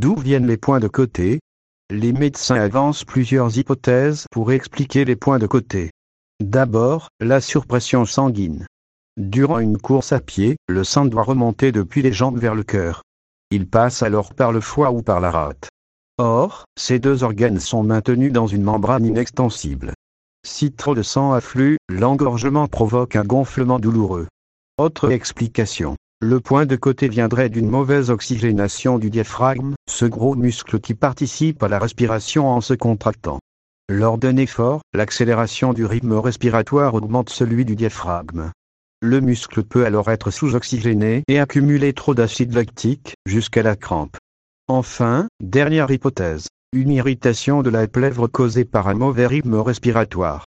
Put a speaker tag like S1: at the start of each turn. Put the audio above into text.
S1: D'où viennent les points de côté? Les médecins avancent plusieurs hypothèses pour expliquer les points de côté. D'abord, la surpression sanguine. Durant une course à pied, le sang doit remonter depuis les jambes vers le cœur. Il passe alors par le foie ou par la rate. Or, ces deux organes sont maintenus dans une membrane inextensible. Si trop de sang afflue, l'engorgement provoque un gonflement douloureux. Autre explication. Le point de côté viendrait d'une mauvaise oxygénation du diaphragme, ce gros muscle qui participe à la respiration en se contractant. Lors d'un effort, l'accélération du rythme respiratoire augmente celui du diaphragme. Le muscle peut alors être sous-oxygéné et accumuler trop d'acide lactique, jusqu'à la crampe. Enfin, dernière hypothèse, une irritation de la plèvre causée par un mauvais rythme respiratoire.